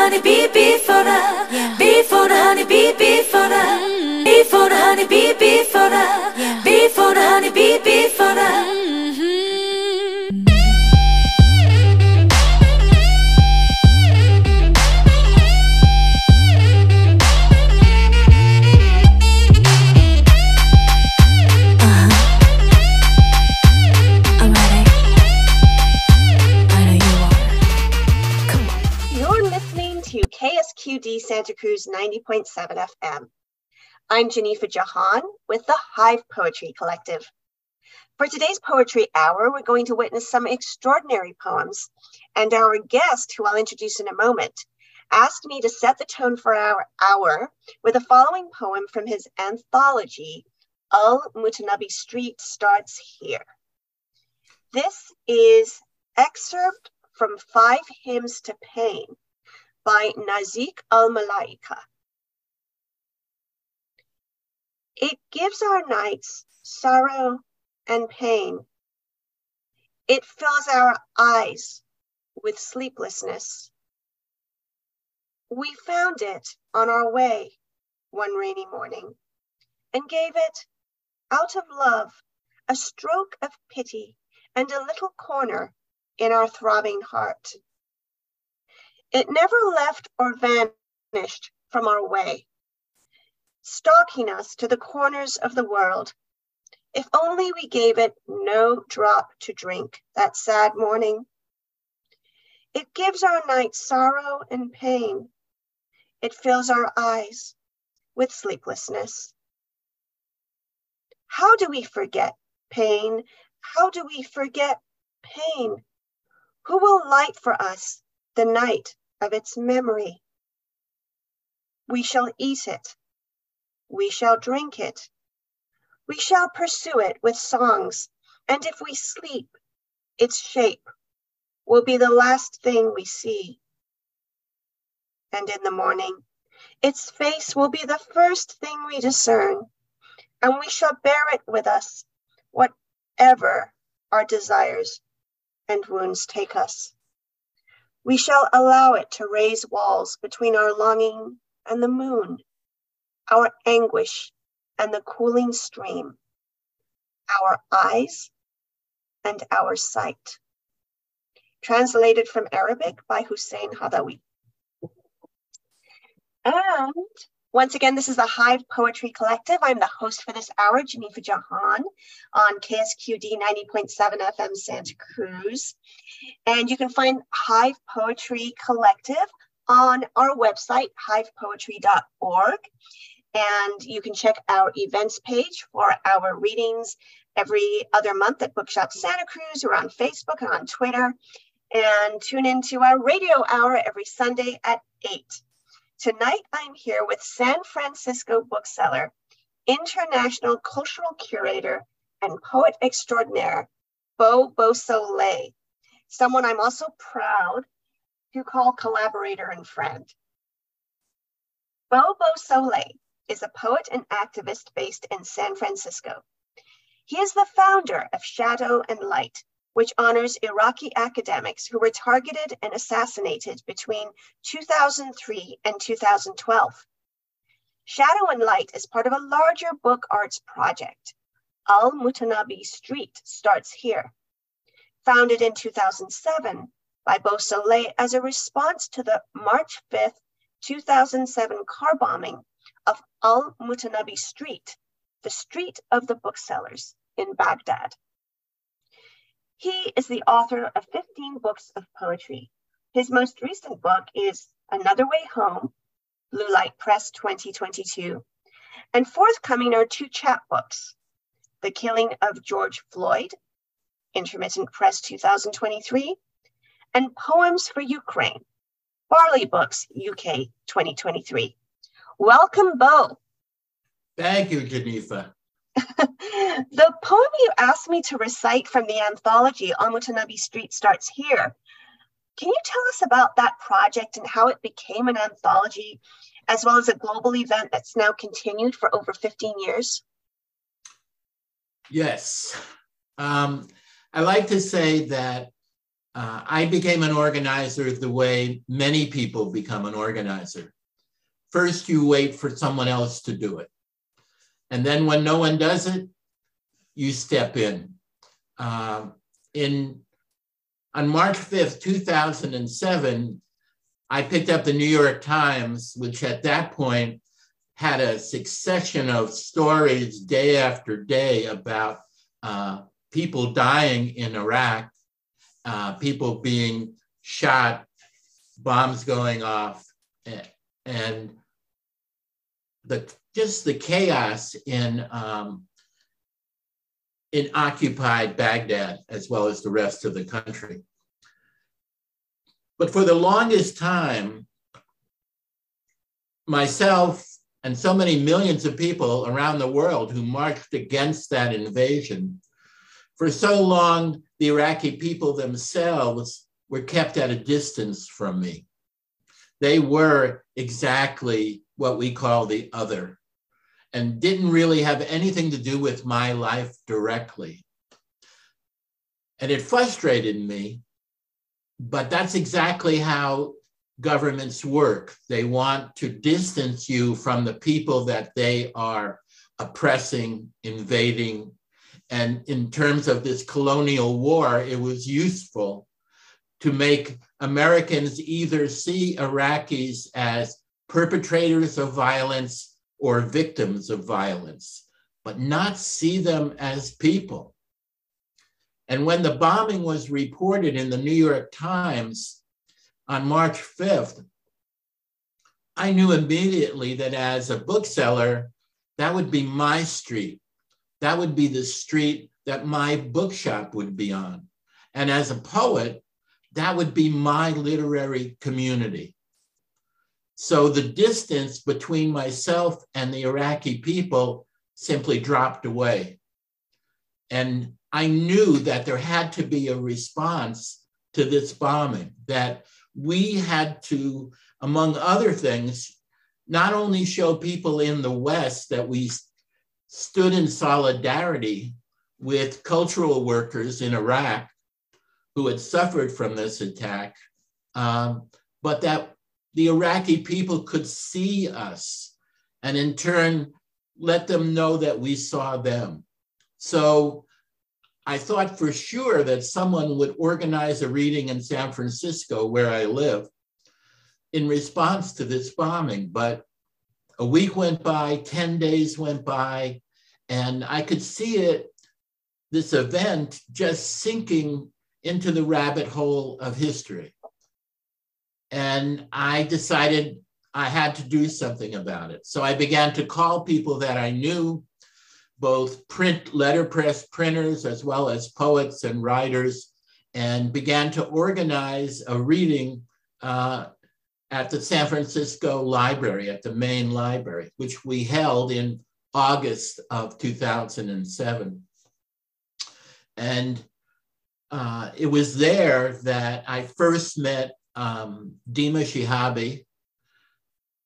honey bee, bee for the, bee for the honey bee, bee for the, mm-hmm. bee for the honey bee, bee for the, bee for the honey bee, bee for the. Santa Cruz 90.7 FM. I'm Geneffa Jahan with the Hive Poetry Collective. For today's Poetry Hour, we're going to witness some extraordinary poems, and our guest, who I'll introduce in a moment, asked me to set the tone for our hour with the following poem from his anthology, Al Mutanabbi Street Starts Here. This is excerpt from Five Hymns to Pain by Nazik al Malaika. It gives our nights sorrow and pain. It fills our eyes with sleeplessness. We found it on our way one rainy morning and gave it, out of love, a stroke of pity and a little corner in our throbbing heart. It never left or vanished from our way, stalking us to the corners of the world. If only we gave it no drop to drink that sad morning. It gives our night sorrow and pain. It fills our eyes with sleeplessness. How do we forget pain? How do we forget pain? Who will light for us the night of its memory? We shall eat it. We shall drink it. We shall pursue it with songs. And if we sleep, its shape will be the last thing we see. And in the morning, its face will be the first thing we discern. And we shall bear it with us, whatever our desires and wounds take us. We shall allow it to raise walls between our longing and the moon, our anguish and the cooling stream, our eyes and our sight. Translated from Arabic by Husain Haddawy. And once again, this is the Hive Poetry Collective. I'm the host for this hour, Geneffa Jahan, on KSQD 90.7 FM Santa Cruz. And you can find Hive Poetry Collective on our website, hivepoetry.org. And you can check our events page for our readings every other month at Bookshop Santa Cruz or on Facebook and on Twitter. And tune into our radio hour every Sunday at 8. Tonight, I'm here with San Francisco bookseller, international cultural curator, and poet extraordinaire, Beau Beausoleil, someone I'm also proud to call collaborator and friend. Beau Beausoleil is a poet and activist based in San Francisco. He is the founder of Shadow and Light, which honors Iraqi academics who were targeted and assassinated between 2003 and 2012. Shadow and Light is part of a larger book arts project. Al Mutanabbi Street starts here. Founded in 2007 by Beausoleil as a response to the March 5th, 2007 car bombing of Al Mutanabbi Street, the street of the booksellers in Baghdad. He is the author of 15 books of poetry. His most recent book is Another Way Home, Bluelight Press 2022. And forthcoming are two chapbooks The Killing of George Floyd, Intermittent Press 2023, and Poems for Ukraine, Barley Books UK 2023. Welcome, Beau. Thank you, Geneffa. The poem you asked me to recite from the anthology Al Street starts here. Can you tell us about that project and how it became an anthology, as well as a global event that's now continued for over 15 years? Yes. Um, I like to say that uh, I became an organizer the way many people become an organizer. First, you wait for someone else to do it. And then when no one does it, you step in. Uh, in on March 5th, 2007, I picked up the New York Times, which at that point had a succession of stories day after day about uh, people dying in Iraq, uh, people being shot, bombs going off, and the just the chaos in um, in occupied Baghdad as well as the rest of the country. But for the longest time, myself and so many millions of people around the world who marched against that invasion, for so long, the Iraqi people themselves were kept at a distance from me. They were exactly what we call the other and didn't really have anything to do with my life directly. And it frustrated me, but that's exactly how governments work. They want to distance you from the people that they are oppressing, invading. And in terms of this colonial war, it was useful to make Americans either see Iraqis as perpetrators of violence or victims of violence, but not see them as people. And when the bombing was reported in the New York Times on March 5th, I knew immediately that as a bookseller, that would be my street. That would be the street that my bookshop would be on. And as a poet, that would be my literary community. So the distance between myself and the Iraqi people simply dropped away. And I knew that there had to be a response to this bombing, that we had to, among other things, not only show people in the West that we stood in solidarity with cultural workers in Iraq who had suffered from this attack, um, but that the Iraqi people could see us and in turn let them know that we saw them. So I thought for sure that someone would organize a reading in San Francisco, where I live, in response to this bombing. But a week went by, 10 days went by, and I could see it, this event, just sinking into the rabbit hole of history. And I decided I had to do something about it. So I began to call people that I knew, both print letterpress printers as well as poets and writers, and began to organize a reading uh, at the San Francisco Library, at the main library, which we held in August of 2007. And uh, it was there that I first met um, Deema Shehabi,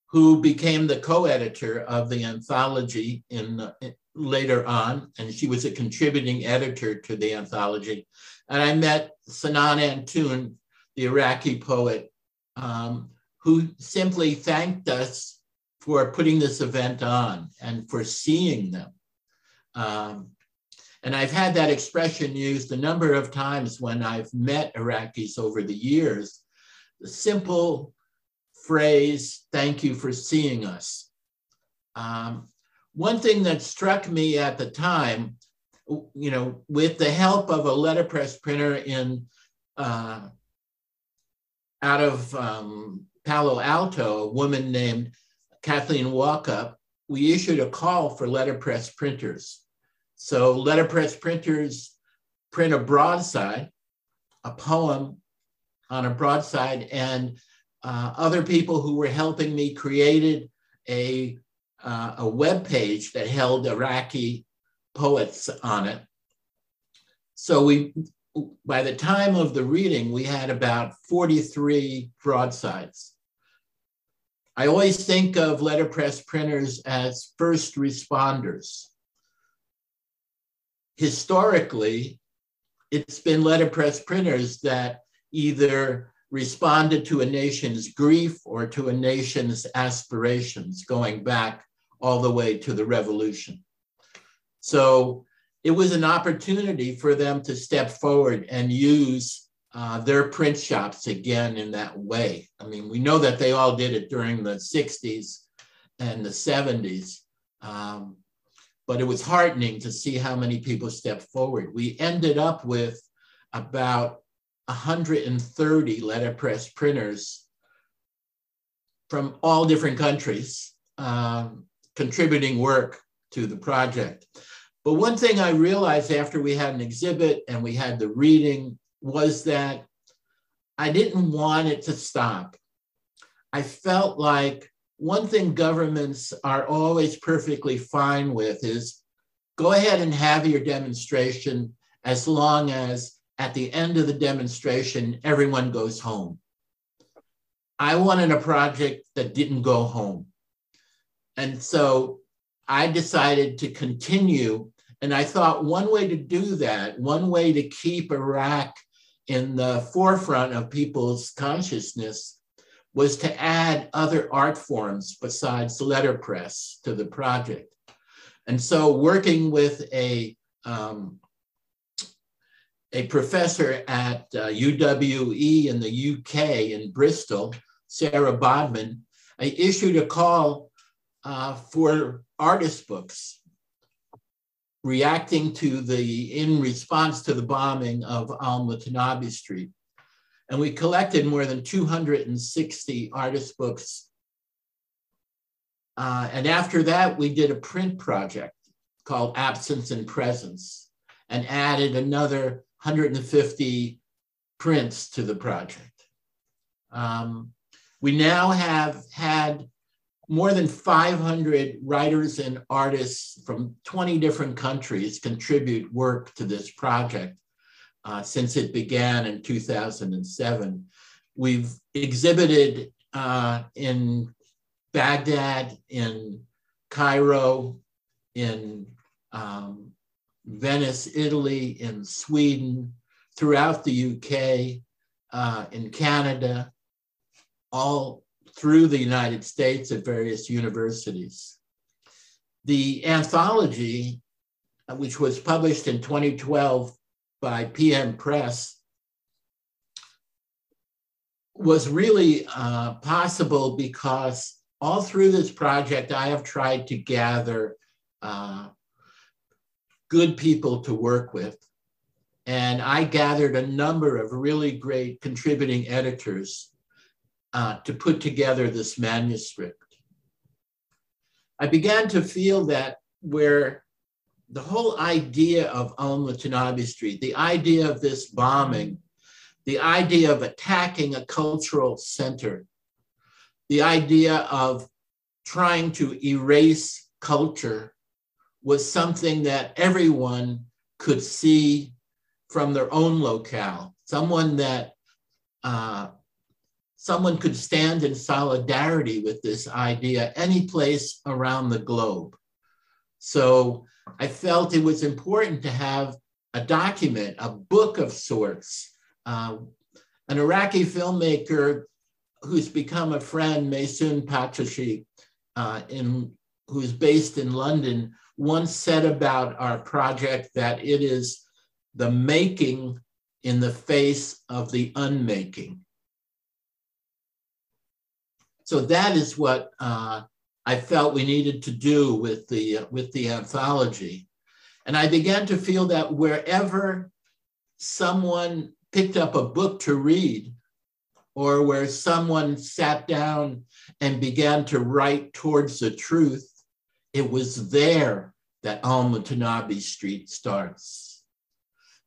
who became the co-editor of the anthology in, uh, later on, and she was a contributing editor to the anthology. And I met Sinan Antoon, the Iraqi poet, um, who simply thanked us for putting this event on and for seeing them. Um, and I've had that expression used a number of times when I've met Iraqis over the years the simple phrase, thank you for seeing us. Um, one thing that struck me at the time, you know, with the help of a letterpress printer in uh, out of um, Palo Alto, a woman named Kathleen Walkup, we issued a call for letterpress printers. So letterpress printers print a broadside, a poem on a broadside, and uh, other people who were helping me created a, uh, a web page that held Iraqi poets on it. So we, by the time of the reading, we had about 43 broadsides. I always think of letterpress printers as first responders. Historically, it's been letterpress printers that either responded to a nation's grief or to a nation's aspirations going back all the way to the revolution. So it was an opportunity for them to step forward and use uh, their print shops again in that way. I mean, we know that they all did it during the 60s and the 70s, um, but it was heartening to see how many people stepped forward. We ended up with about 130 letterpress printers from all different countries um, contributing work to the project. But one thing I realized after we had an exhibit and we had the reading was that I didn't want it to stop. I felt like one thing governments are always perfectly fine with is go ahead and have your demonstration as long as at the end of the demonstration, everyone goes home. I wanted a project that didn't go home. And so I decided to continue. And I thought one way to do that, one way to keep Iraq in the forefront of people's consciousness was to add other art forms besides letterpress to the project. And so working with a um, a professor at uh, UWE in the UK in Bristol, Sarah Bodman, I issued a call uh, for artist books reacting to the, in response to the bombing of Al-Mutanabbi Street. And we collected more than 260 artist books. Uh, and after that, we did a print project called Absence and Presence and added another 150 prints to the project. Um, we now have had more than 500 writers and artists from 20 different countries contribute work to this project uh, since it began in 2007. We've exhibited uh, in Baghdad, in Cairo, in um, Venice, Italy, in Sweden, throughout the UK, uh, in Canada, all through the United States at various universities. The anthology, uh, which was published in 2012 by PM Press, was really uh, possible because all through this project, I have tried to gather uh, good people to work with. And I gathered a number of really great contributing editors uh, to put together this manuscript. I began to feel that where the whole idea of Al-Mutanabbi Street, the idea of this bombing, the idea of attacking a cultural center, the idea of trying to erase culture was something that everyone could see from their own locale, someone that uh, someone could stand in solidarity with this idea any place around the globe. So I felt it was important to have a document, a book of sorts. Uh, an Iraqi filmmaker who's become a friend, Maysoon Pachachi, uh, in, who's based in London, once said about our project that it is the making in the face of the unmaking. So that is what uh, I felt we needed to do with the, uh, with the anthology. And I began to feel that wherever someone picked up a book to read, or where someone sat down and began to write towards the truth, it was there that Al-Mutanabbi Street starts.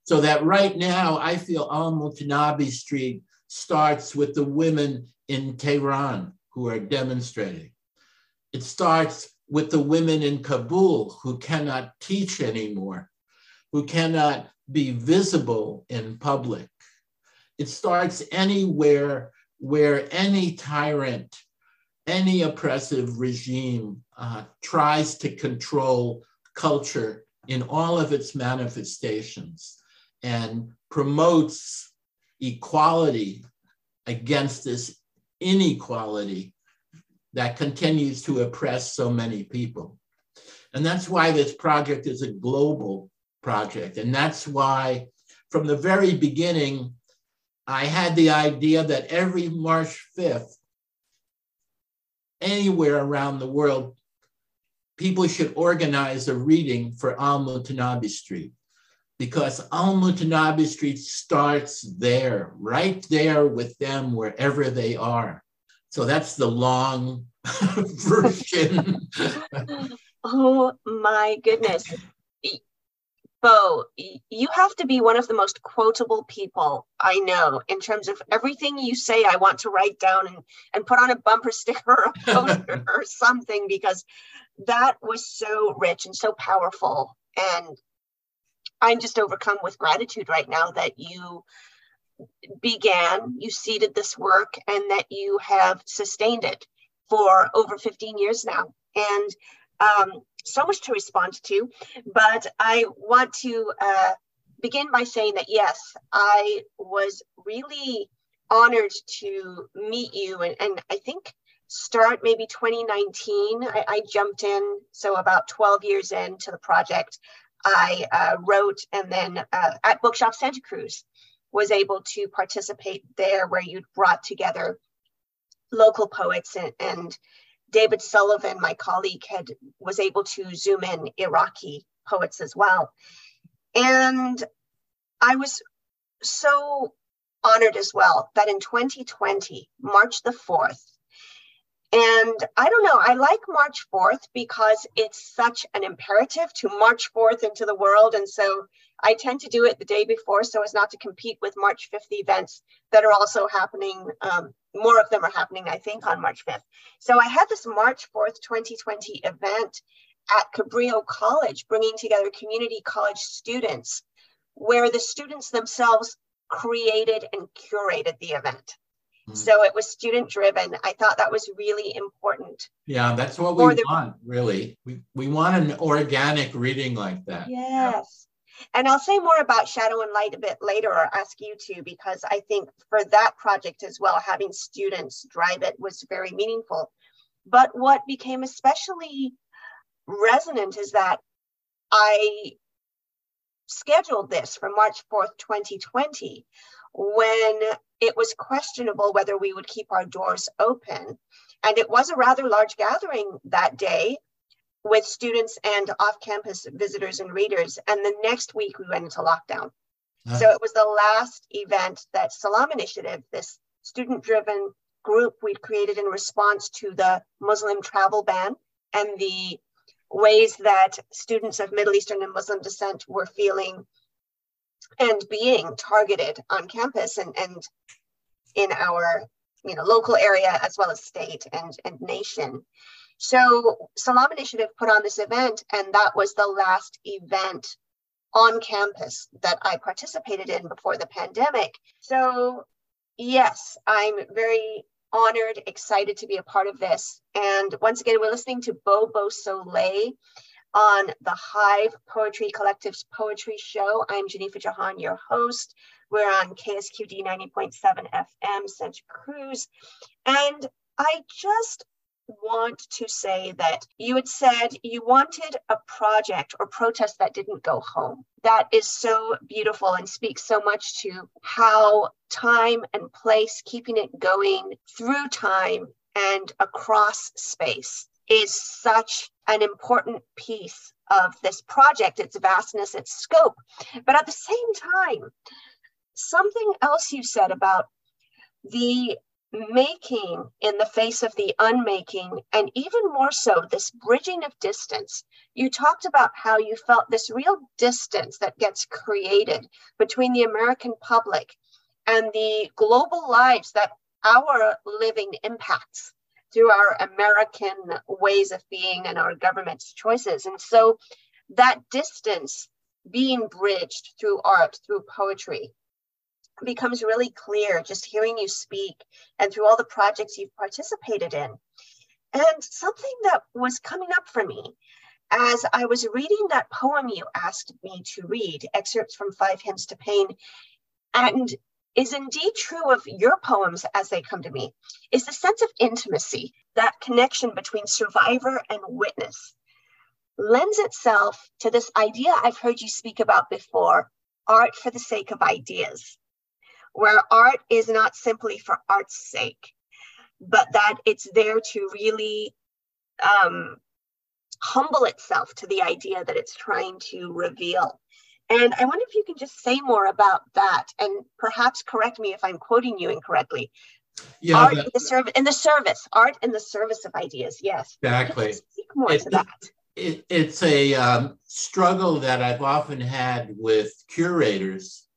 So that right now, I feel Al-Mutanabbi Street starts with the women in Tehran who are demonstrating. It starts with the women in Kabul who cannot teach anymore, who cannot be visible in public. It starts anywhere where any tyrant any oppressive regime uh, tries to control culture in all of its manifestations and promotes equality against this inequality that continues to oppress so many people. And that's why this project is a global project. And that's why, from the very beginning, I had the idea that every March 5th, anywhere around the world, people should organize a reading for Al Mutanabbi Street because Al Mutanabbi Street starts there, right there with them wherever they are. So that's the long version. oh my goodness. Beau, you have to be one of the most quotable people I know in terms of everything you say. I want to write down and, and put on a bumper sticker or a poster or something because that was so rich and so powerful. And I'm just overcome with gratitude right now that you began, you seeded this work, and that you have sustained it for over 15 years now. And um, so much to respond to, but I want to uh, begin by saying that yes, I was really honored to meet you, and, and I think start maybe 2019. I, I, jumped in, so about 12 years into the project, I uh, wrote, and then uh, at Bookshop Santa Cruz was able to participate there, where you brought together local poets and, and David Sullivan, my colleague, had was able to zoom in Iraqi poets as well. And I was so honored as well that in 2020, March the 4th, and I don't know, I like March 4th because it's such an imperative to march forth into the world. And so I tend to do it the day before so as not to compete with March 5th events that are also happening. Um, more of them are happening, I think, on March 5th. So I had this March 4th, 2020 event at Cabrillo College, bringing together community college students, where the students themselves created and curated the event. Mm-hmm. So it was student driven. I thought that was really important. Yeah, that's what we the, want, really. We, we want an organic reading like that. Yes. And I'll say more about Shadow and Light a bit later or ask you to, because I think for that project as well, having students drive it was very meaningful. But what became especially resonant is that I scheduled this for March 4th, 2020, when it was questionable whether we would keep our doors open. And it was a rather large gathering that day with students and off campus visitors and readers. And the next week we went into lockdown. Uh-huh. So it was the last event that Salam Initiative, this student driven group we created in response to the Muslim travel ban and the ways that students of Middle Eastern and Muslim descent were feeling and being targeted on campus and, and in our you know local area as well as state and, and nation. So Salam Initiative put on this event, and that was the last event on campus that I participated in before the pandemic. So yes, I'm very honored, excited to be a part of this. And once again, we're listening to Beau Beausoleil on the Hive Poetry Collective's Poetry Show. I'm Geneffa Jahan, your host. We're on KSQD 90.7 FM, Santa Cruz. And I just want to say that you had said you wanted a project or protest that didn't go home. That is so beautiful and speaks so much to how time and place, keeping it going through time and across space, is such an important piece of this project, its vastness, its scope. But at the same time, something else you said about the making in the face of the unmaking, and even more so, this bridging of distance. You talked about how you felt this real distance that gets created between the American public and the global lives that our living impacts through our American ways of being and our government's choices. And so that distance being bridged through art, through poetry, becomes really clear just hearing you speak and through all the projects you've participated in. And something that was coming up for me as I was reading that poem you asked me to read, excerpts from Five Hymns to Pain, and is indeed true of your poems as they come to me, is the sense of intimacy, that connection between survivor and witness, lends itself to this idea I've heard you speak about before art for the sake of ideas, where art is not simply for art's sake, but that it's there to really um, humble itself to the idea that it's trying to reveal. And I wonder if you can just say more about that and perhaps correct me if I'm quoting you incorrectly. Yeah, art in the service in the service, art in the service of ideas. Yes. Exactly. Speak more it, to that. It, it's a um, struggle that I've often had with curators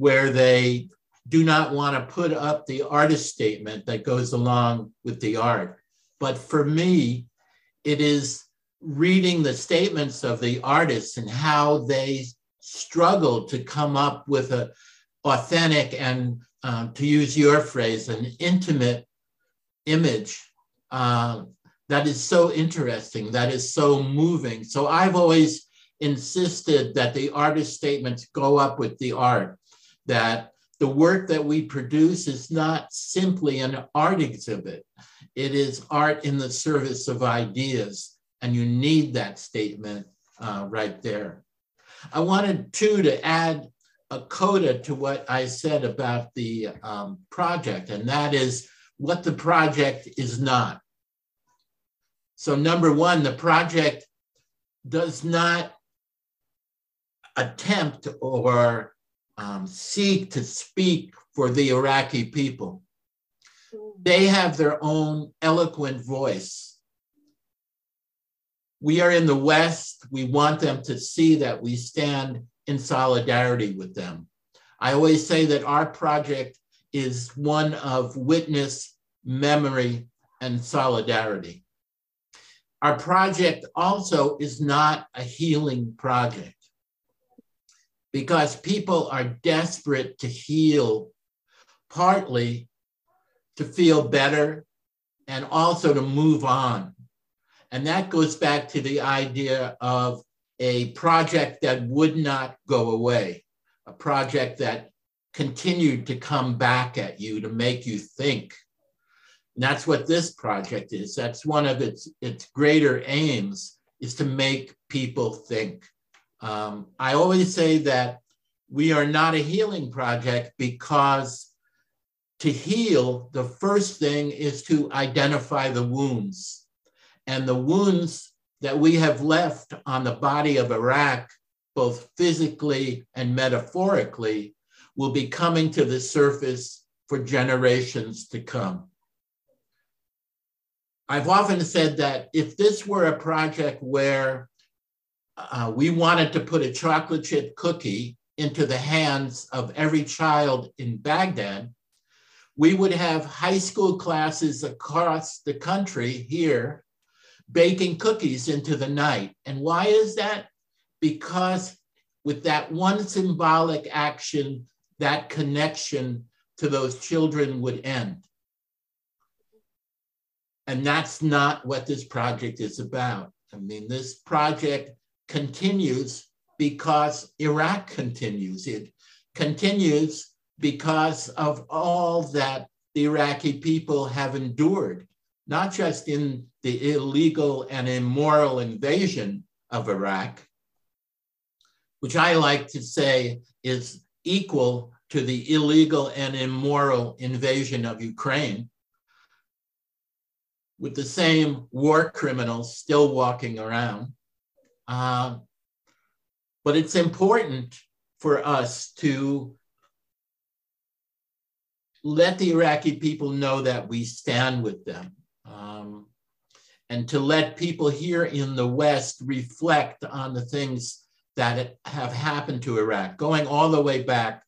where they do not want to put up the artist statement that goes along with the art. But for me, it is reading the statements of the artists and how they struggle to come up with a authentic and um, to use your phrase an intimate image uh, that is so interesting that is so moving so i've always insisted that the artist statements go up with the art that the work that we produce is not simply an art exhibit it is art in the service of ideas and you need that statement uh, right there. I wanted too to add a coda to what I said about the um, project, and that is what the project is not. So number one, the project does not attempt or um, seek to speak for the Iraqi people. They have their own eloquent voice we are in the West. We want them to see that we stand in solidarity with them. I always say that our project is one of witness, memory, and solidarity. Our project also is not a healing project because people are desperate to heal, partly to feel better and also to move on. And that goes back to the idea of a project that would not go away, a project that continued to come back at you to make you think. And that's what this project is. That's one of its, its greater aims is to make people think. Um, I always say that we are not a healing project because to heal, the first thing is to identify the wounds and the wounds that we have left on the body of Iraq, both physically and metaphorically, will be coming to the surface for generations to come. I've often said that if this were a project where uh, we wanted to put a chocolate chip cookie into the hands of every child in Baghdad, we would have high school classes across the country here baking cookies into the night. And why is that? Because with that one symbolic action, that connection to those children would end. And that's not what this project is about. I mean, this project continues because Iraq continues. It continues because of all that the Iraqi people have endured not just in the illegal and immoral invasion of Iraq, which I like to say is equal to the illegal and immoral invasion of Ukraine, with the same war criminals still walking around. Uh, but it's important for us to let the Iraqi people know that we stand with them um, and to let people here in the West reflect on the things that have happened to Iraq, going all the way back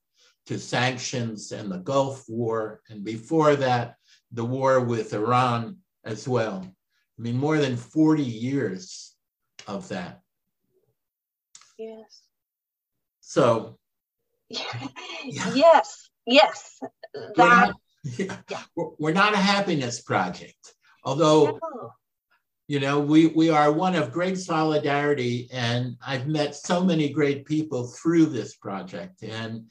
to sanctions and the Gulf War, and before that, the war with Iran as well. I mean, more than 40 years of that. Yes. So. Yeah. Yes, yes. That, we're not, yeah, yeah. We're not a happiness project. Although, you know, we, we are one of great solidarity, and I've met so many great people through this project. And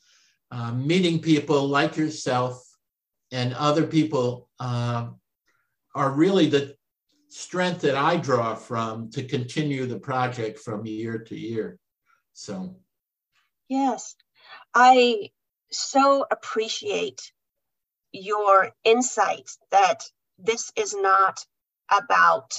uh, meeting people like yourself and other people uh, are really the strength that I draw from to continue the project from year to year. So, yes, I so appreciate your insight that this is not about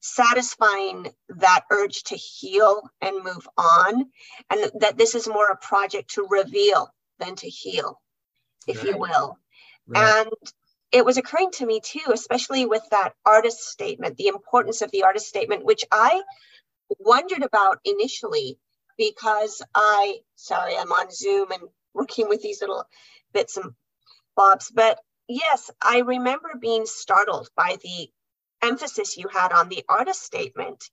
satisfying that urge to heal and move on, and that this is more a project to reveal than to heal, if right. you will. Right. And it was occurring to me too, especially with that artist statement, the importance of the artist statement, which I wondered about initially because I, sorry, I'm on Zoom and working with these little bits and bobs, but yes, I remember being startled by the emphasis you had on the artist statement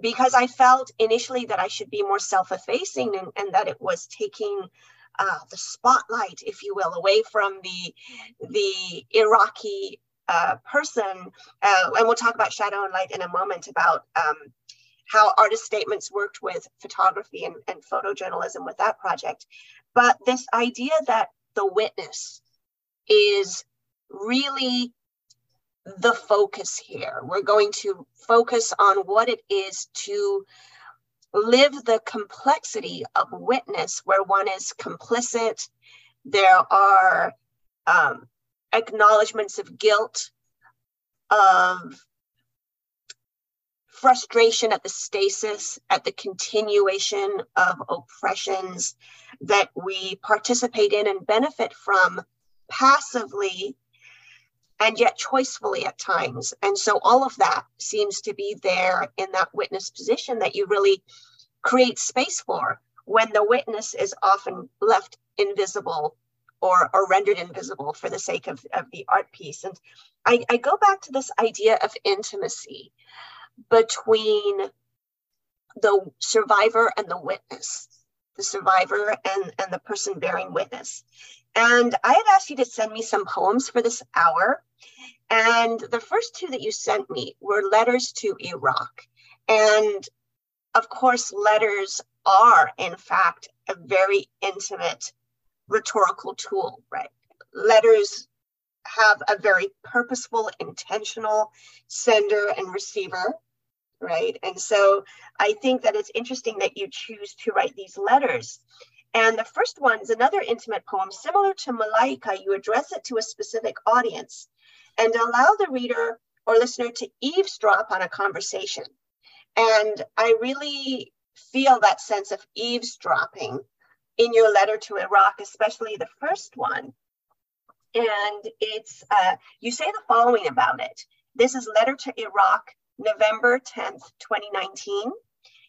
because I felt initially that I should be more self effacing and, and that it was taking uh, the spotlight, if you will, away from the the Iraqi uh, person. Uh, and we'll talk about shadow and light in a moment about um, how artist statements worked with photography and, and photojournalism with that project. But this idea that the witness is really the focus here. We're going to focus on what it is to live the complexity of witness where one is complicit. There are um, acknowledgments of guilt, of frustration at the stasis, at the continuation of oppressions that we participate in and benefit from passively and yet choicefully at times. And so all of that seems to be there in that witness position that you really create space for when the witness is often left invisible or, or rendered invisible for the sake of, of the art piece. And I, I go back to this idea of intimacy between the survivor and the witness, the survivor and, and the person bearing witness. And I had asked you to send me some poems for this hour. And the first two that you sent me were letters to Iraq. And of course, letters are, in fact, a very intimate rhetorical tool, right? Letters have a very purposeful, intentional sender and receiver, right? And so I think that it's interesting that you choose to write these letters. And the first one is another intimate poem, similar to Malaika. You address it to a specific audience and allow the reader or listener to eavesdrop on a conversation. And I really feel that sense of eavesdropping in your letter to Iraq, especially the first one. And it's, uh, you say the following about it. This is Letter to Iraq, November 10th, 2019.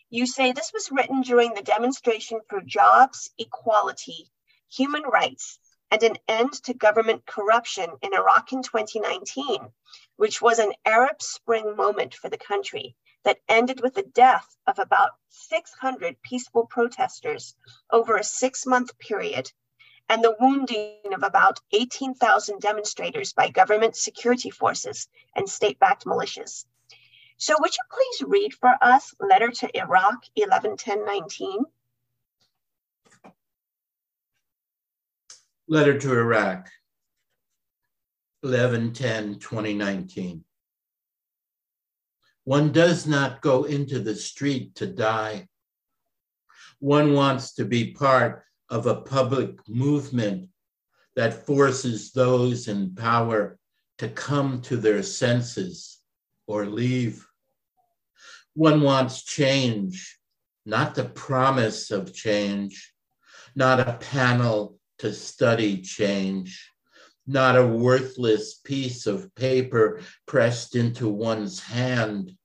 You say this was written during the demonstration for jobs, equality, human rights, and an end to government corruption in Iraq in 2019, which was an Arab Spring moment for the country that ended with the death of about 600 peaceful protesters over a six month period and the wounding of about 18,000 demonstrators by government security forces and state backed militias. So, would you please read for us Letter to Iraq 111019? Letter to Iraq 1110 2019. One does not go into the street to die. One wants to be part of a public movement that forces those in power to come to their senses or leave. One wants change, not the promise of change, not a panel to study change, not a worthless piece of paper pressed into one's hand.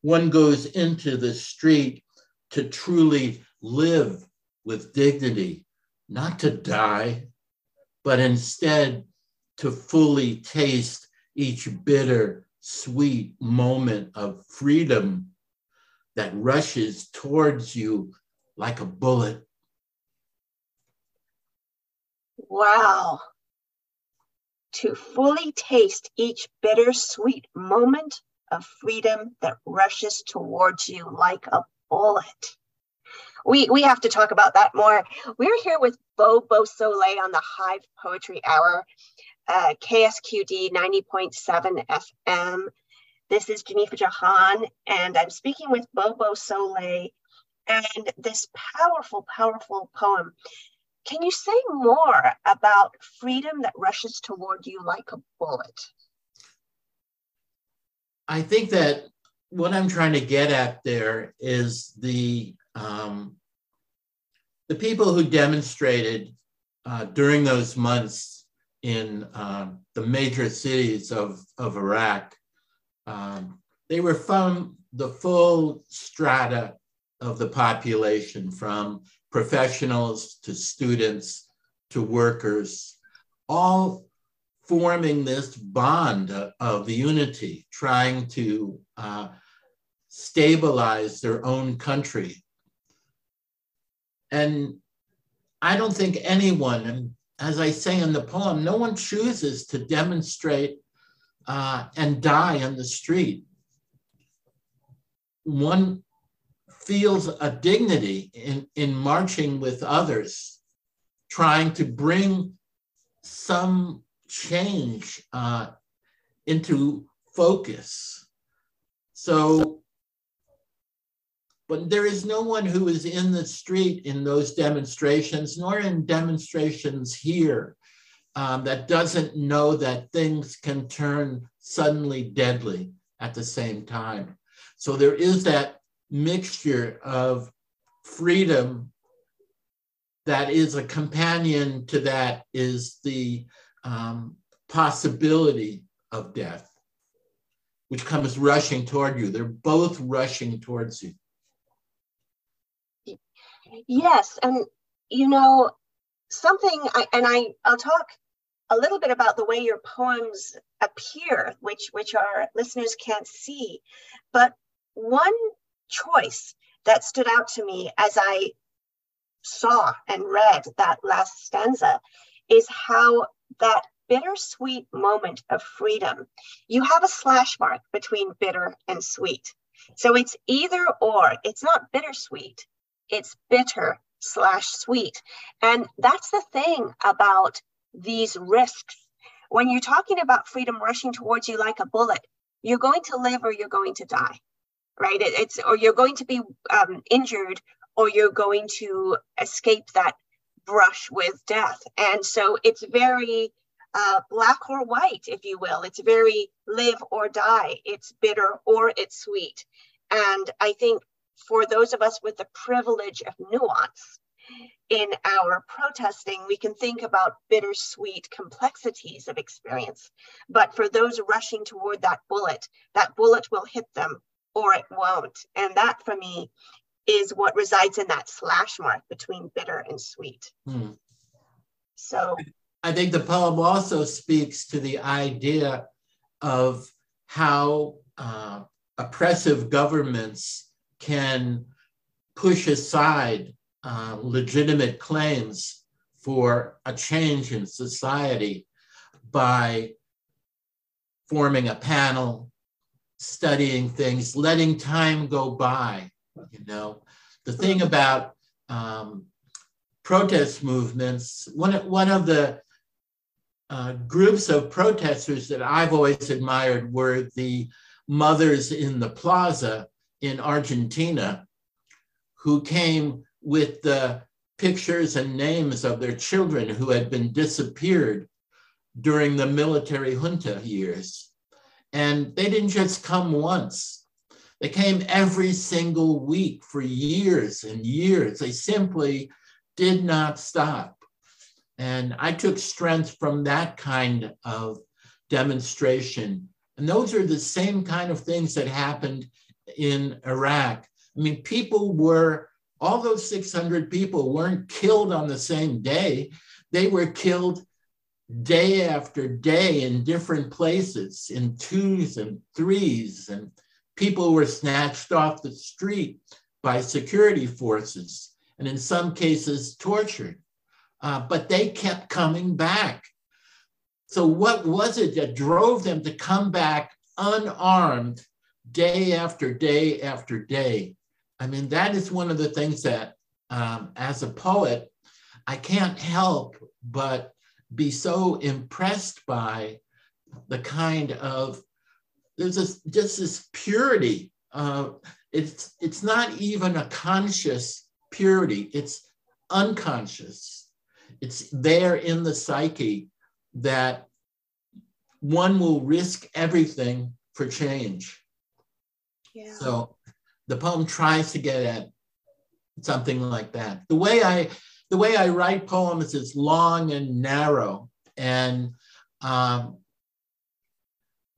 One goes into the street to truly live with dignity, not to die, but instead to fully taste each bitter, sweet moment of freedom that rushes towards you like a bullet. Wow to fully taste each bittersweet moment of freedom that rushes towards you like a bullet. we we have to talk about that more. We're here with Beau Beausoleil on the Hive Poetry Hour, uh, KSQD 90.7 FM. This is Geneffa Jahan, and I'm speaking with Bobo Beausoleil and this powerful, powerful poem. Can you say more about freedom that rushes toward you like a bullet? I think that what I'm trying to get at there is the um, the people who demonstrated uh, during those months in uh, the major cities of, of Iraq, um, they were from the full strata of the population, from professionals to students to workers, all forming this bond of unity, trying to uh, stabilize their own country. And I don't think anyone, as I say in the poem, no one chooses to demonstrate uh, and die on the street. One feels a dignity in, in marching with others, trying to bring some change uh, into focus. So, but there is no one who is in the street in those demonstrations, nor in demonstrations here, um, that doesn't know that things can turn suddenly deadly at the same time. So there is that mixture of freedom that is a companion to that is the um, possibility of death, which comes rushing toward you. They're both rushing towards you. Yes, and you know something, I, and I I'll talk a little bit about the way your poems appear, which which our listeners can't see, but one choice that stood out to me as I saw and read that last stanza is how that bittersweet moment of freedom, you have a slash mark between bitter and sweet. So it's either or, it's not bittersweet, it's bitter slash sweet. And that's the thing about these risks. When you're talking about freedom rushing towards you like a bullet, you're going to live or you're going to die, right? It, it's or you're going to be um, injured or you're going to escape that brush with death. And so it's very uh, black or white, if you will. It's very live or die. It's bitter or it's sweet. And I think for those of us with the privilege of nuance in our protesting, we can think about bittersweet complexities of experience. But for those rushing toward that bullet, that bullet will hit them or it won't. And that for me is what resides in that slash mark between bitter and sweet. Hmm. So I think the poem also speaks to the idea of how uh, oppressive governments can push aside uh, legitimate claims for a change in society by forming a panel, studying things, letting time go by, you know, the thing about um, protest movements, one, one of the uh, groups of protesters that I've always admired were the mothers in the plaza in Argentina who came with the pictures and names of their children who had been disappeared during the military junta years. And they didn't just come once, they came every single week for years and years. They simply did not stop. And I took strength from that kind of demonstration. And those are the same kind of things that happened in Iraq. I mean, people were, all those 600 people weren't killed on the same day. They were killed day after day in different places, in twos and threes and people were snatched off the street by security forces and in some cases tortured. Uh, but they kept coming back. So, what was it that drove them to come back unarmed day after day after day? I mean, that is one of the things that um, as a poet, I can't help but be so impressed by the kind of there's this, just this purity. Uh, it's it's not even a conscious purity. It's unconscious. It's there in the psyche that one will risk everything for change. So the poem tries to get at something like that. The way I the way I write poems is long and narrow, and um,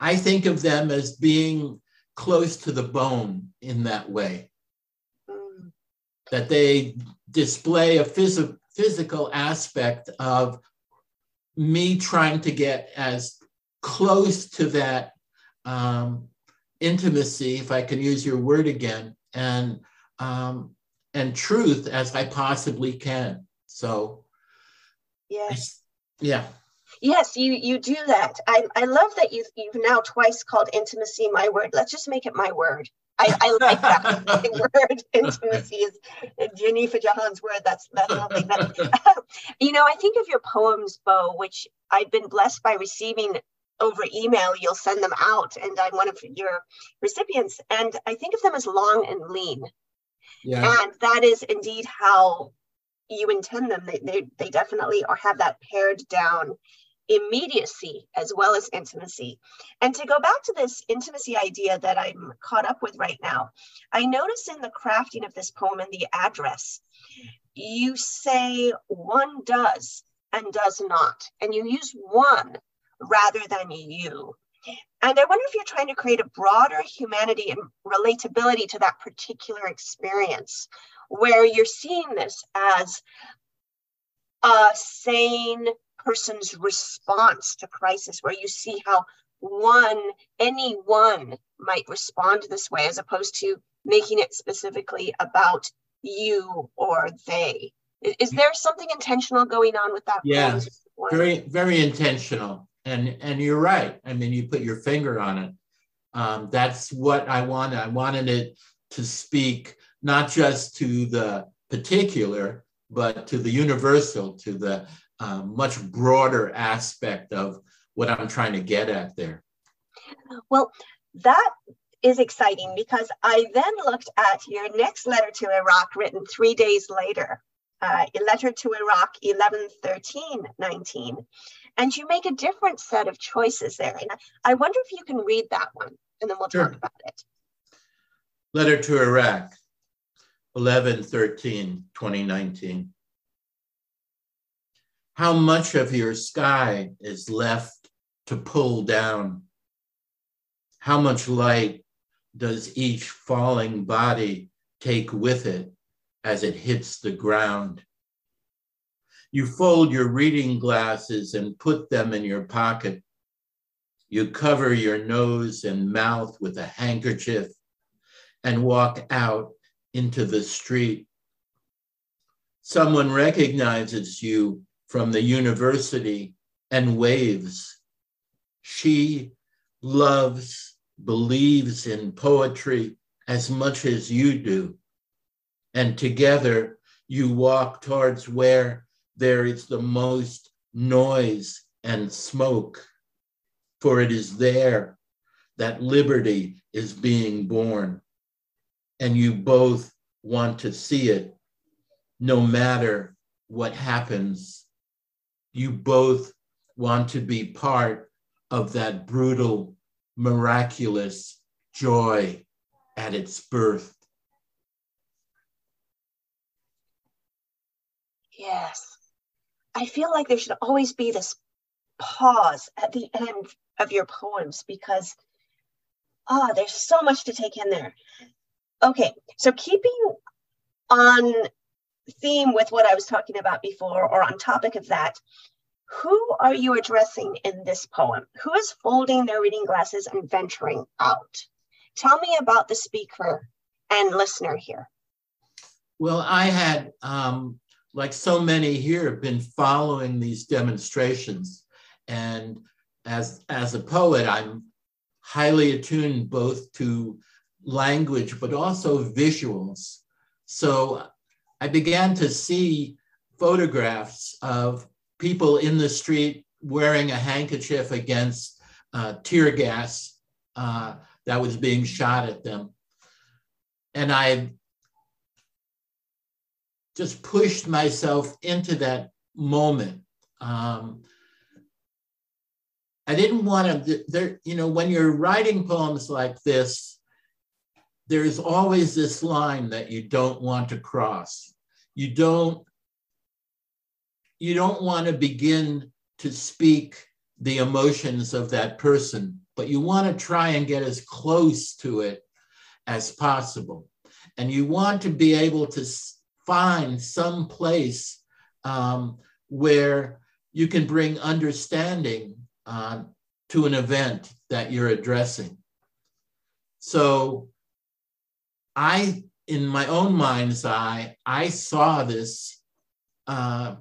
I think of them as being close to the bone in that way. That they display a phys- physical aspect of me trying to get as close to that um, intimacy, if I can use your word again, and um, and truth as I possibly can. So, yes, yeah. Yes, you you do that. I, I love that you you've now twice called intimacy my word. Let's just make it my word. I, I like that my word. Intimacy is Geneffa Jahan's word. That's that's lovely. You know, I think of your poems, Beau, which I've been blessed by receiving over email. You'll send them out, and I'm one of your recipients. And I think of them as long and lean. Yeah. And that is indeed how you intend them. They, they, they definitely are have that pared down immediacy as well as intimacy. And to go back to this intimacy idea that I'm caught up with right now, I notice in the crafting of this poem and the address, you say one does and does not, and you use one rather than you. And I wonder if you're trying to create a broader humanity and relatability to that particular experience, where you're seeing this as a sane person's response to crisis, where you see how one, anyone might respond this way, as opposed to making it specifically about you or they. Is there something intentional going on with that? Yeah, very, very intentional. And and you're right. I mean, you put your finger on it. Um, that's what I wanted. I wanted it to speak not just to the particular, but to the universal, to the uh, much broader aspect of what I'm trying to get at there. Well, that is exciting because I then looked at your next letter to Iraq written three days later, uh, a letter to Iraq 11 13 19. And you make a different set of choices there. And I wonder if you can read that one and then we'll sure. talk about it. Letter to Iraq 11 13 2019 how much of your sky is left to pull down? How much light does each falling body take with it as it hits the ground? You fold your reading glasses and put them in your pocket. You cover your nose and mouth with a handkerchief and walk out into the street. Someone recognizes you from the university and waves. She loves, believes in poetry as much as you do. And together you walk towards where there is the most noise and smoke, for it is there that liberty is being born. And you both want to see it no matter what happens you both want to be part of that brutal, miraculous joy at its birth. Yes. I feel like there should always be this pause at the end of your poems because, ah, oh, there's so much to take in there. Okay, so keeping on theme with what I was talking about before, or on topic of that, who are you addressing in this poem? Who is folding their reading glasses and venturing out? Tell me about the speaker and listener here. Well, I had, um, like so many here, have been following these demonstrations. And as, as a poet, I'm highly attuned both to language, but also visuals. So I began to see photographs of people in the street wearing a handkerchief against uh, tear gas uh, that was being shot at them. And I just pushed myself into that moment. Um, I didn't want to, there, you know, when you're writing poems like this, there's always this line that you don't want to cross. You don't, you don't want to begin to speak the emotions of that person, but you want to try and get as close to it as possible. And you want to be able to find some place um, where you can bring understanding uh, to an event that you're addressing. So I, in my own mind's eye, I saw this, uh,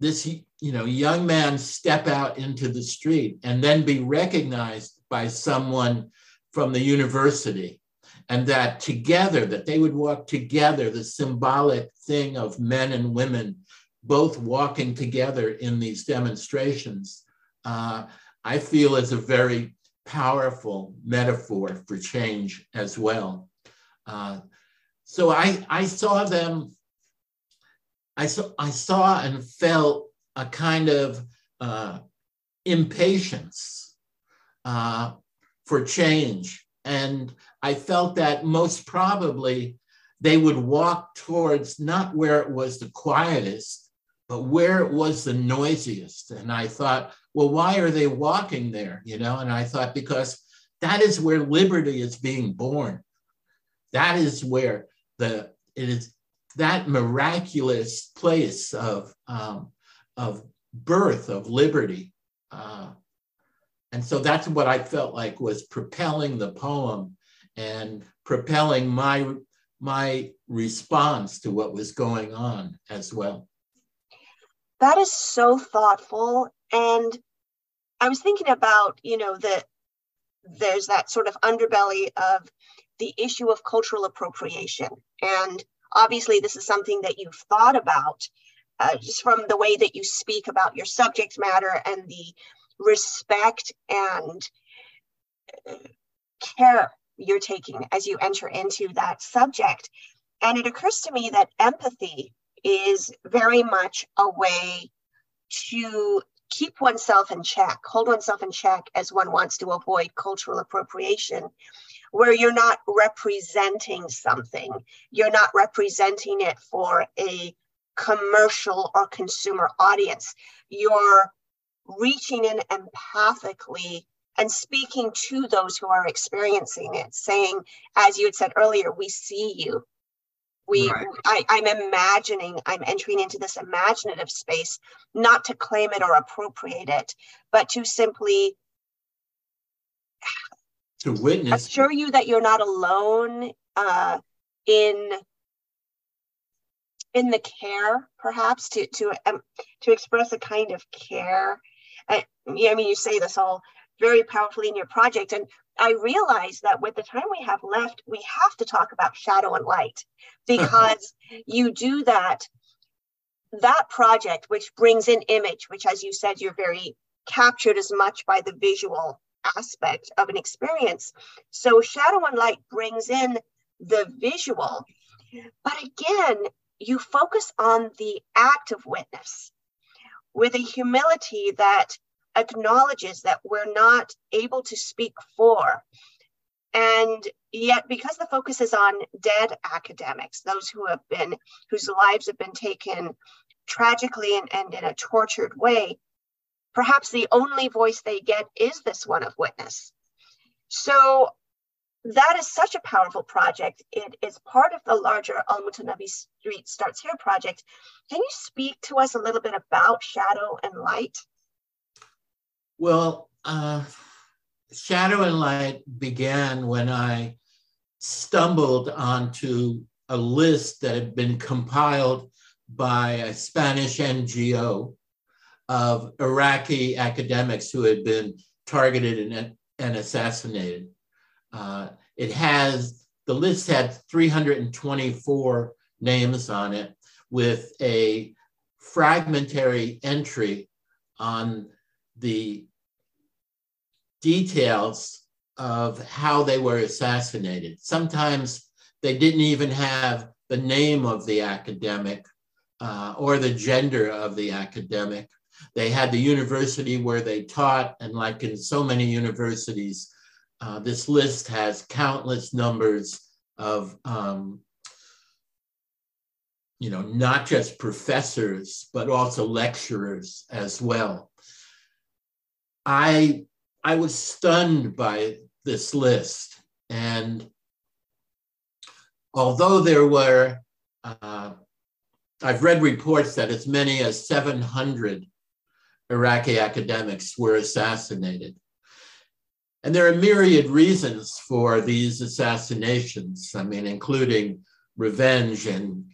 this you know, young man step out into the street and then be recognized by someone from the university and that together that they would walk together the symbolic thing of men and women both walking together in these demonstrations uh, i feel is a very powerful metaphor for change as well. Uh, so I, I saw them I saw, I saw and felt a kind of uh, impatience uh, for change and I felt that most probably they would walk towards not where it was the quietest, but where it was the noisiest. And I thought, well, why are they walking there? You know, and I thought, because that is where liberty is being born. That is where the it is that miraculous place of um, of birth of liberty. Uh, and so that's what I felt like was propelling the poem and propelling my, my response to what was going on as well. That is so thoughtful. And I was thinking about, you know, that there's that sort of underbelly of the issue of cultural appropriation. And obviously, this is something that you've thought about uh, just from the way that you speak about your subject matter and the respect and care you're taking as you enter into that subject. And it occurs to me that empathy is very much a way to keep oneself in check, hold oneself in check as one wants to avoid cultural appropriation, where you're not representing something, you're not representing it for a commercial or consumer audience. You're reaching in empathically and speaking to those who are experiencing it, saying, as you had said earlier, we see you. We, right. I, I'm imagining, I'm entering into this imaginative space, not to claim it or appropriate it, but to simply to witness assure you that you're not alone uh, in in the care perhaps to to um, to express a kind of care I, I mean, you say this all very powerfully in your project. And I realize that with the time we have left, we have to talk about shadow and light because you do that. That project, which brings in image, which, as you said, you're very captured as much by the visual aspect of an experience. So, shadow and light brings in the visual. But again, you focus on the act of witness with a humility that acknowledges that we're not able to speak for. And yet, because the focus is on dead academics, those who have been, whose lives have been taken tragically and, and in a tortured way, perhaps the only voice they get is this one of witness. So that is such a powerful project. It is part of the larger Al-Mutanabbi Street Starts Here project. Can you speak to us a little bit about shadow and light? Well, uh, shadow and light began when I stumbled onto a list that had been compiled by a Spanish NGO of Iraqi academics who had been targeted and, and assassinated. Uh, it has, the list had 324 names on it with a fragmentary entry on the details of how they were assassinated. Sometimes they didn't even have the name of the academic uh, or the gender of the academic. They had the university where they taught, and like in so many universities, uh, this list has countless numbers of, um, you know, not just professors, but also lecturers as well. I, I was stunned by this list. And although there were, uh, I've read reports that as many as 700 Iraqi academics were assassinated. And there are myriad reasons for these assassinations, I mean, including revenge and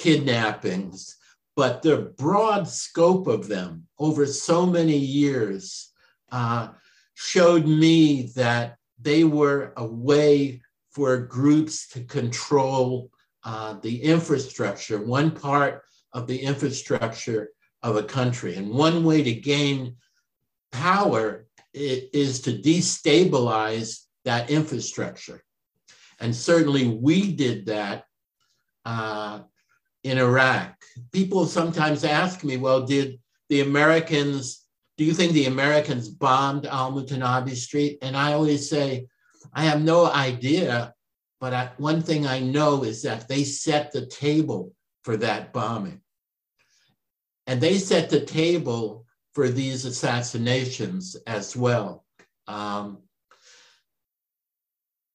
kidnappings, but the broad scope of them over so many years uh, showed me that they were a way for groups to control uh, the infrastructure, one part of the infrastructure of a country. And one way to gain power is to destabilize that infrastructure. And certainly we did that uh, in Iraq. People sometimes ask me, well, did the Americans, do you think the Americans bombed Al Mutanabbi Street? And I always say, I have no idea, but I, one thing I know is that they set the table for that bombing. And they set the table for these assassinations as well. Um,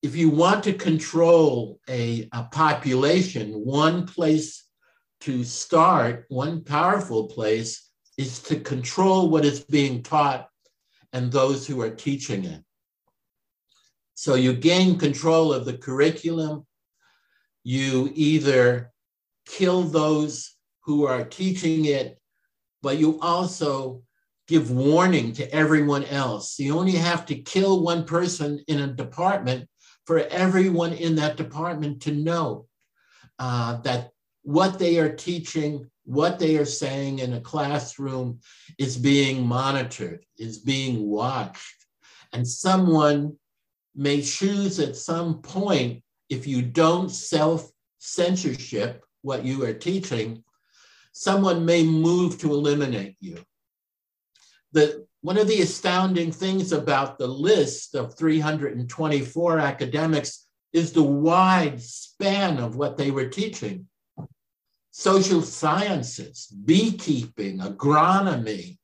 if you want to control a, a population, one place to start, one powerful place, is to control what is being taught and those who are teaching it. So you gain control of the curriculum. You either kill those who are teaching it, but you also give warning to everyone else. You only have to kill one person in a department for everyone in that department to know uh, that what they are teaching, what they are saying in a classroom is being monitored, is being watched. And someone may choose at some point, if you don't self censorship what you are teaching, someone may move to eliminate you the, one of the astounding things about the list of 324 academics is the wide span of what they were teaching. Social sciences, beekeeping, agronomy,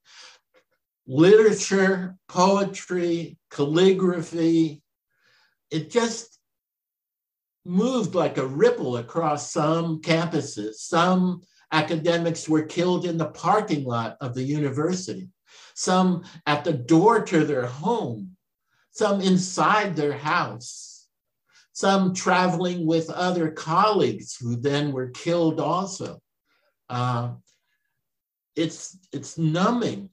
literature, poetry, calligraphy. It just moved like a ripple across some campuses. Some academics were killed in the parking lot of the university some at the door to their home, some inside their house, some traveling with other colleagues who then were killed also. Uh, it's, it's numbing.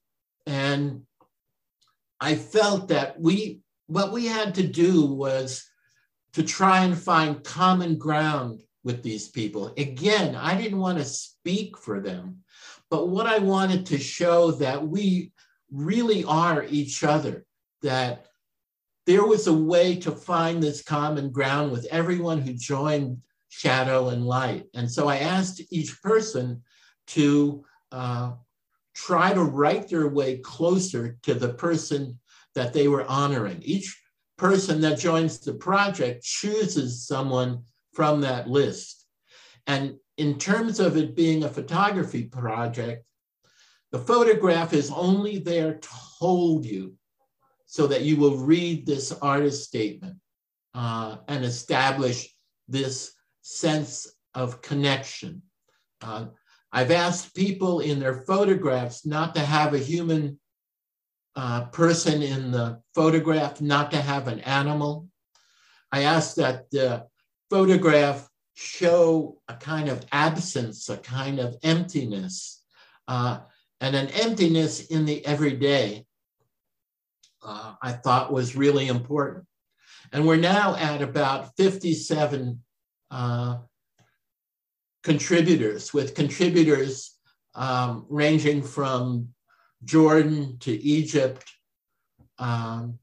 And I felt that we, what we had to do was to try and find common ground with these people. Again, I didn't want to speak for them, but what I wanted to show that we really are each other, that there was a way to find this common ground with everyone who joined Shadow and Light. And so I asked each person to uh, try to write their way closer to the person that they were honoring. Each person that joins the project chooses someone from that list. And in terms of it being a photography project, the photograph is only there to hold you so that you will read this artist statement uh, and establish this sense of connection. Uh, I've asked people in their photographs not to have a human uh, person in the photograph, not to have an animal. I asked that the photograph show a kind of absence, a kind of emptiness. Uh, and an emptiness in the everyday, uh, I thought was really important. And we're now at about 57 uh, contributors, with contributors um, ranging from Jordan to Egypt, um,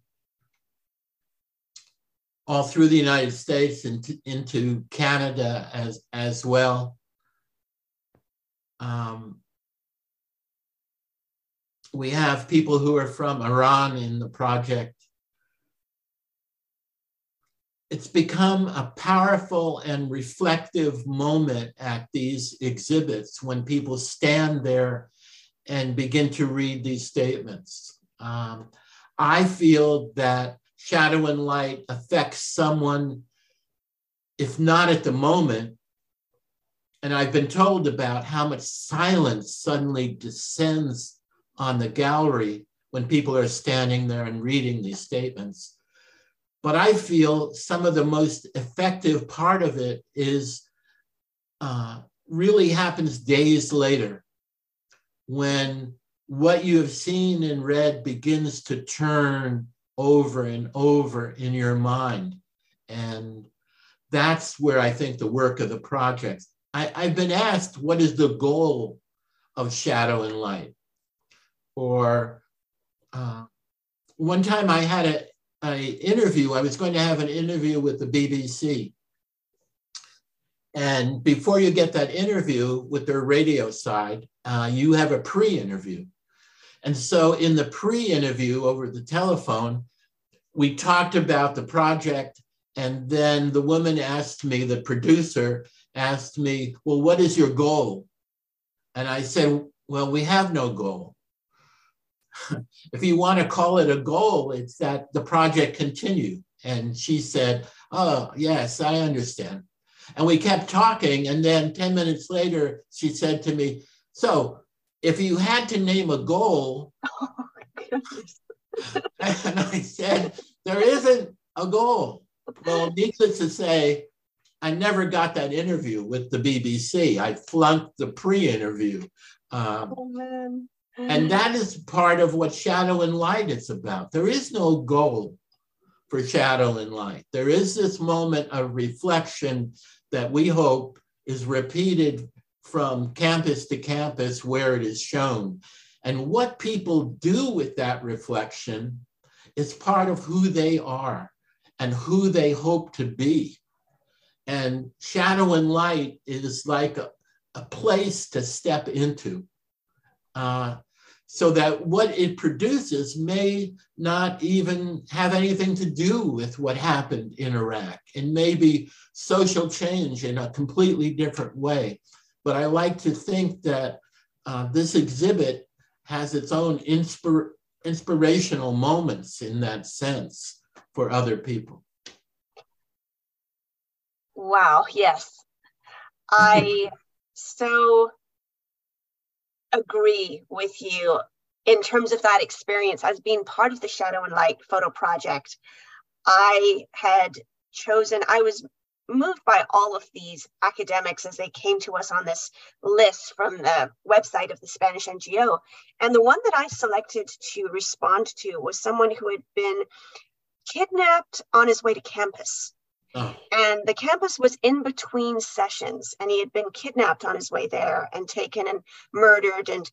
all through the United States and into Canada as, as well. Um, we have people who are from Iran in the project. It's become a powerful and reflective moment at these exhibits when people stand there and begin to read these statements. Um, I feel that shadow and light affects someone, if not at the moment. And I've been told about how much silence suddenly descends on the gallery when people are standing there and reading these statements. But I feel some of the most effective part of it is uh, really happens days later when what you have seen and read begins to turn over and over in your mind. And that's where I think the work of the project. I, I've been asked, what is the goal of shadow and light? Or uh, one time I had a, a interview, I was going to have an interview with the BBC. And before you get that interview with their radio side, uh, you have a pre interview. And so in the pre-interview over the telephone, we talked about the project and then the woman asked me, the producer asked me, well, what is your goal? And I said, well, we have no goal. If you want to call it a goal, it's that the project continue. And she said, oh, yes, I understand. And we kept talking. And then 10 minutes later, she said to me, so if you had to name a goal, oh and I said, there isn't a goal. Well, needless to say, I never got that interview with the BBC. I flunked the pre interview. Um, oh, and mm. that is part of what Shadow and Light is about. There is no goal for Shadow and Light. There is this moment of reflection that we hope is repeated from campus to campus where it is shown. And what people do with that reflection is part of who they are and who they hope to be. And shadow and light is like a, a place to step into. Uh, so that what it produces may not even have anything to do with what happened in Iraq. and maybe social change in a completely different way. But I like to think that uh, this exhibit has its own inspir inspirational moments in that sense for other people. Wow, yes. I so agree with you in terms of that experience as being part of the Shadow and Light photo project. I had chosen, I was moved by all of these academics as they came to us on this list from the website of the Spanish NGO. And the one that I selected to respond to was someone who had been kidnapped on his way to campus. Oh. And the campus was in between sessions, and he had been kidnapped on his way there and taken and murdered and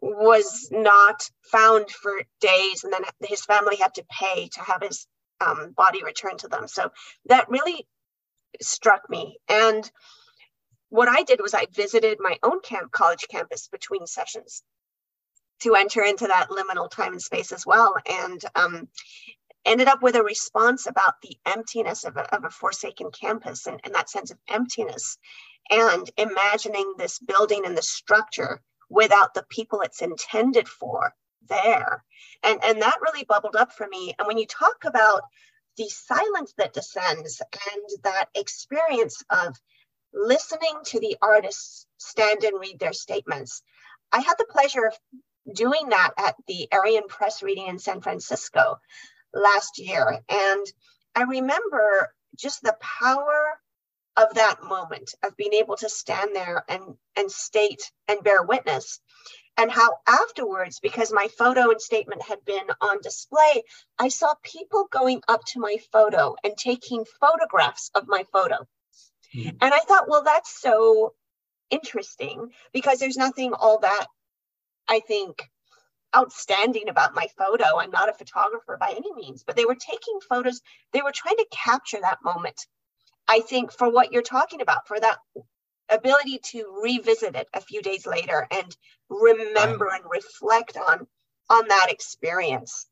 was not found for days. And then his family had to pay to have his um, body returned to them. So that really struck me. And what I did was I visited my own camp college campus between sessions to enter into that liminal time and space as well. And um, ended up with a response about the emptiness of a, of a forsaken campus and, and that sense of emptiness and imagining this building and the structure without the people it's intended for there and and that really bubbled up for me and when you talk about the silence that descends and that experience of listening to the artists stand and read their statements. I had the pleasure of doing that at the Arion Press reading in San Francisco last year. And I remember just the power of that moment of being able to stand there and, and state and bear witness and how afterwards, because my photo and statement had been on display, I saw people going up to my photo and taking photographs of my photo. Mm-hmm. And I thought, well, that's so interesting because there's nothing all that I think outstanding about my photo. I'm not a photographer by any means, but they were taking photos. They were trying to capture that moment. I think for what you're talking about, for that ability to revisit it a few days later and remember and reflect on on that experience.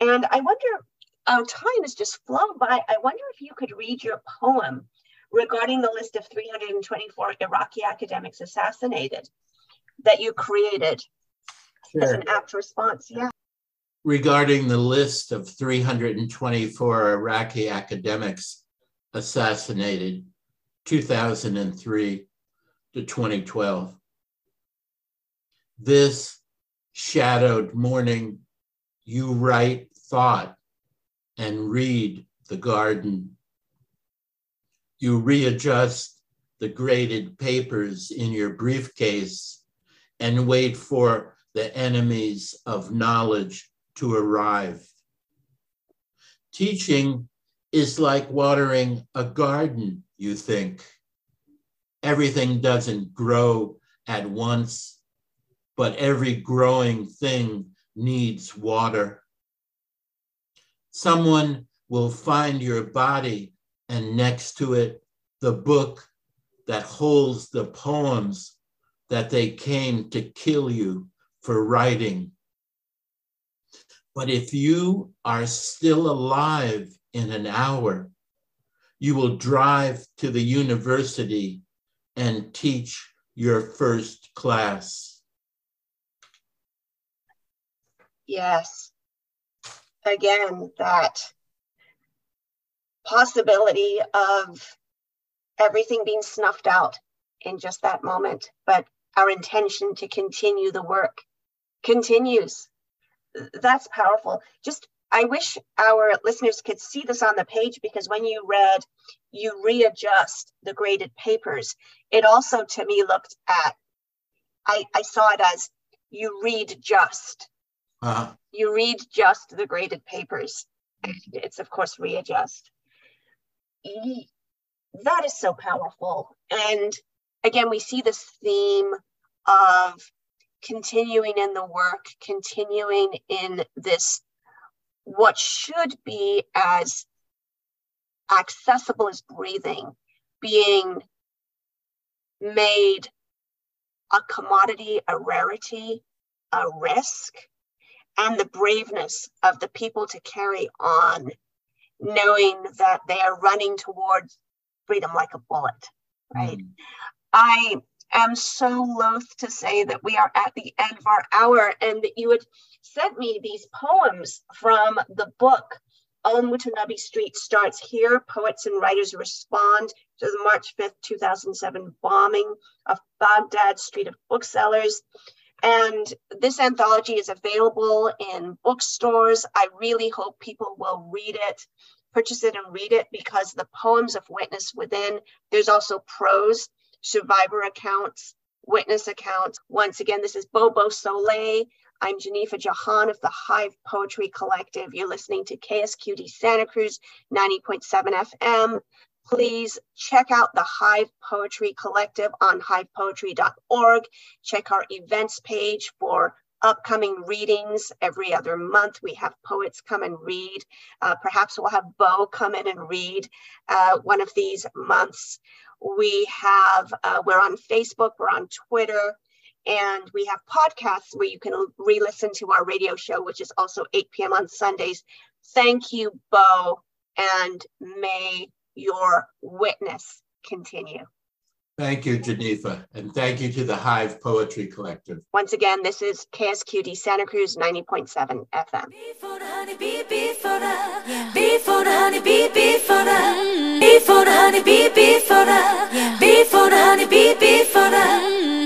And I wonder, our time has just flown by. I wonder if you could read your poem regarding the list of 324 Iraqi academics assassinated that you created sure. as an apt response. Yeah. Regarding the list of 324 Iraqi academics assassinated 2003 to 2012. This shadowed morning, you write thought and read the garden. You readjust the graded papers in your briefcase and wait for the enemies of knowledge to arrive. Teaching is like watering a garden, you think. Everything doesn't grow at once but every growing thing needs water. Someone will find your body and next to it, the book that holds the poems that they came to kill you for writing. But if you are still alive in an hour, you will drive to the university and teach your first class. Yes. Again, that possibility of everything being snuffed out in just that moment, but our intention to continue the work continues. That's powerful. Just, I wish our listeners could see this on the page because when you read, you readjust the graded papers. It also to me looked at, I, I saw it as you read just uh-huh. You read just the graded papers. It's, of course, readjust. That is so powerful. And again, we see this theme of continuing in the work, continuing in this, what should be as accessible as breathing, being made a commodity, a rarity, a risk, and the braveness of the people to carry on, knowing that they are running towards freedom like a bullet, right? Mm. I am so loath to say that we are at the end of our hour and that you had sent me these poems from the book Al Mutanabbi Street starts here. Poets and writers respond to the March 5th, 2007 bombing of Baghdad Street of Booksellers. And this anthology is available in bookstores. I really hope people will read it, purchase it and read it because the poems of witness within, there's also prose, survivor accounts, witness accounts. Once again, this is Beau Beausoleil. I'm Geneffa Jahan of the Hive Poetry Collective. You're listening to KSQD Santa Cruz 90.7 FM please check out the Hive Poetry Collective on hivepoetry.org. Check our events page for upcoming readings every other month. We have poets come and read. Uh, perhaps we'll have Beau come in and read uh, one of these months. We have, uh, we're on Facebook, we're on Twitter, and we have podcasts where you can re listen to our radio show, which is also 8 p.m. on Sundays. Thank you, Beau, and may your witness continue. Thank you, Geneffa, and thank you to the Hive Poetry Collective. Once again, this is KSQD Santa Cruz 90.7 FM. For the honey, for the, for the honey, for the, for the honey, for the, for the honey, for the.